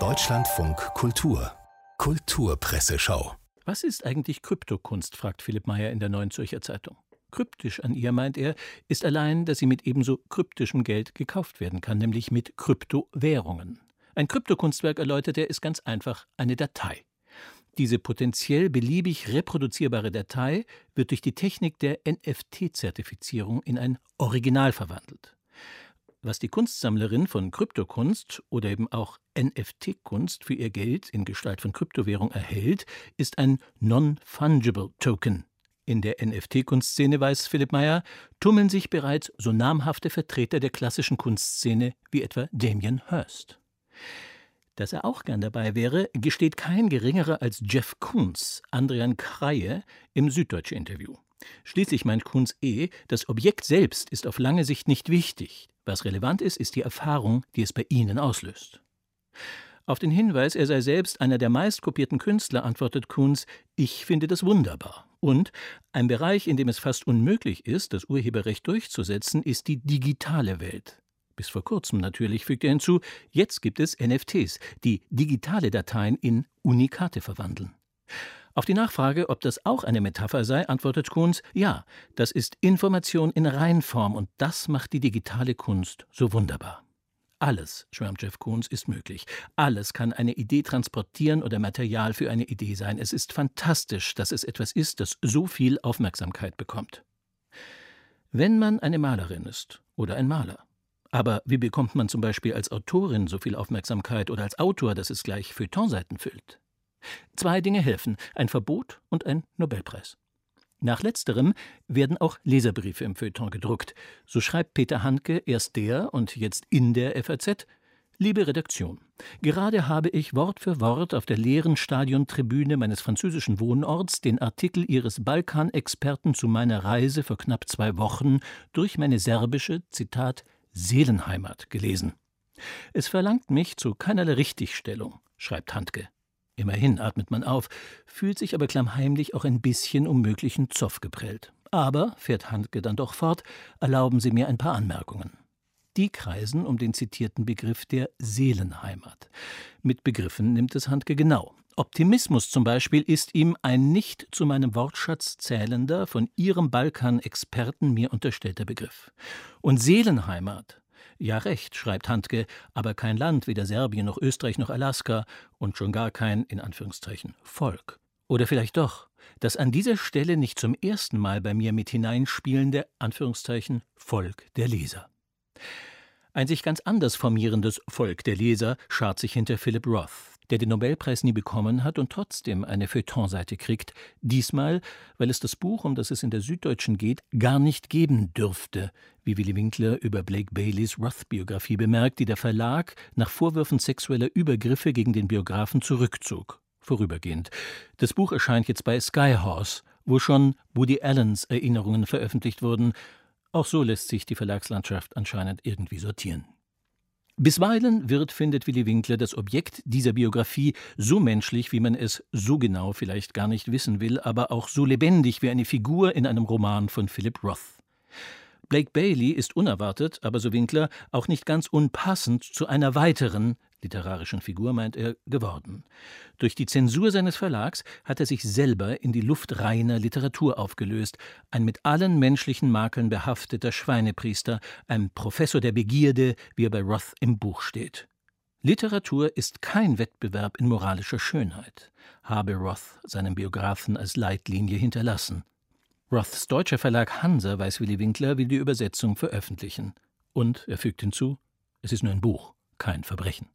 Deutschlandfunk Kultur Kulturpresseschau Was ist eigentlich Kryptokunst? fragt Philipp Meyer in der Neuen Zürcher Zeitung. Kryptisch an ihr, meint er, ist allein, dass sie mit ebenso kryptischem Geld gekauft werden kann, nämlich mit Kryptowährungen. Ein Kryptokunstwerk, erläutert er, ist ganz einfach eine Datei. Diese potenziell beliebig reproduzierbare Datei wird durch die Technik der NFT-Zertifizierung in ein Original verwandelt. Was die Kunstsammlerin von Kryptokunst oder eben auch NFT-Kunst für ihr Geld in Gestalt von Kryptowährung erhält, ist ein Non-Fungible Token. In der NFT-Kunstszene, weiß Philipp Meyer, tummeln sich bereits so namhafte Vertreter der klassischen Kunstszene wie etwa Damien Hirst. Dass er auch gern dabei wäre, gesteht kein geringerer als Jeff Koons, Andrian Kreie, im Süddeutschen Interview. Schließlich meint Koons eh, das Objekt selbst ist auf lange Sicht nicht wichtig. Was relevant ist, ist die Erfahrung, die es bei Ihnen auslöst. Auf den Hinweis, er sei selbst einer der meistkopierten Künstler, antwortet Koons, ich finde das wunderbar. Und ein Bereich, in dem es fast unmöglich ist, das Urheberrecht durchzusetzen, ist die digitale Welt. Bis vor kurzem natürlich, fügt er hinzu, jetzt gibt es NFTs, die digitale Dateien in Unikate verwandeln. Auf die Nachfrage, ob das auch eine Metapher sei, antwortet Kunz, ja, das ist Information in Reinform und das macht die digitale Kunst so wunderbar. Alles, schwärmt Jeff Koons, ist möglich. Alles kann eine Idee transportieren oder Material für eine Idee sein. Es ist fantastisch, dass es etwas ist, das so viel Aufmerksamkeit bekommt. Wenn man eine Malerin ist oder ein Maler, aber wie bekommt man zum Beispiel als Autorin so viel Aufmerksamkeit oder als Autor, dass es gleich Feuilletonseiten füllt? Zwei Dinge helfen, ein Verbot und ein Nobelpreis. Nach letzterem werden auch Leserbriefe im Feuilleton gedruckt. So schreibt Peter Handke erst der und jetzt in der FAZ Liebe Redaktion, gerade habe ich Wort für Wort auf der leeren Stadiontribüne meines französischen Wohnorts den Artikel Ihres Balkanexperten zu meiner Reise vor knapp zwei Wochen durch meine serbische, Zitat, Seelenheimat gelesen. Es verlangt mich zu keinerlei Richtigstellung, schreibt Handke. Immerhin atmet man auf, fühlt sich aber klammheimlich auch ein bisschen um möglichen Zoff geprellt. Aber, fährt Handke dann doch fort, erlauben Sie mir ein paar Anmerkungen. Die kreisen um den zitierten Begriff der Seelenheimat. Mit Begriffen nimmt es Handke genau. Optimismus zum Beispiel ist ihm ein nicht zu meinem Wortschatz zählender, von Ihrem Balkan-Experten mir unterstellter Begriff. Und Seelenheimat, ja recht, schreibt Handke, aber kein Land, weder Serbien noch Österreich noch Alaska und schon gar kein, in Anführungszeichen, Volk. Oder vielleicht doch, das an dieser Stelle nicht zum ersten Mal bei mir mit hineinspielende, Anführungszeichen, Volk der Leser. Ein sich ganz anders formierendes Volk der Leser schart sich hinter Philip Roth, der den Nobelpreis nie bekommen hat und trotzdem eine Feuilletonseite kriegt, diesmal, weil es das Buch, um das es in der Süddeutschen geht, gar nicht geben dürfte, wie Willy Winkler über Blake Baileys Roth-Biografie bemerkt, die der Verlag nach Vorwürfen sexueller Übergriffe gegen den Biografen zurückzog. Vorübergehend. Das Buch erscheint jetzt bei Skyhorse, wo schon Woody Allens Erinnerungen veröffentlicht wurden. Auch so lässt sich die Verlagslandschaft anscheinend irgendwie sortieren. Bisweilen wird, findet Willy Winkler, das Objekt dieser Biografie so menschlich, wie man es so genau vielleicht gar nicht wissen will, aber auch so lebendig wie eine Figur in einem Roman von Philip Roth. Blake Bailey ist unerwartet, aber so Winkler auch nicht ganz unpassend zu einer weiteren literarischen Figur, meint er, geworden. Durch die Zensur seines Verlags hat er sich selber in die Luft reiner Literatur aufgelöst, ein mit allen menschlichen Makeln behafteter Schweinepriester, ein Professor der Begierde, wie er bei Roth im Buch steht. Literatur ist kein Wettbewerb in moralischer Schönheit, habe Roth seinem Biografen als Leitlinie hinterlassen. Roths deutscher Verlag Hansa, weiß Willy Winkler, will die Übersetzung veröffentlichen. Und er fügt hinzu, es ist nur ein Buch, kein Verbrechen.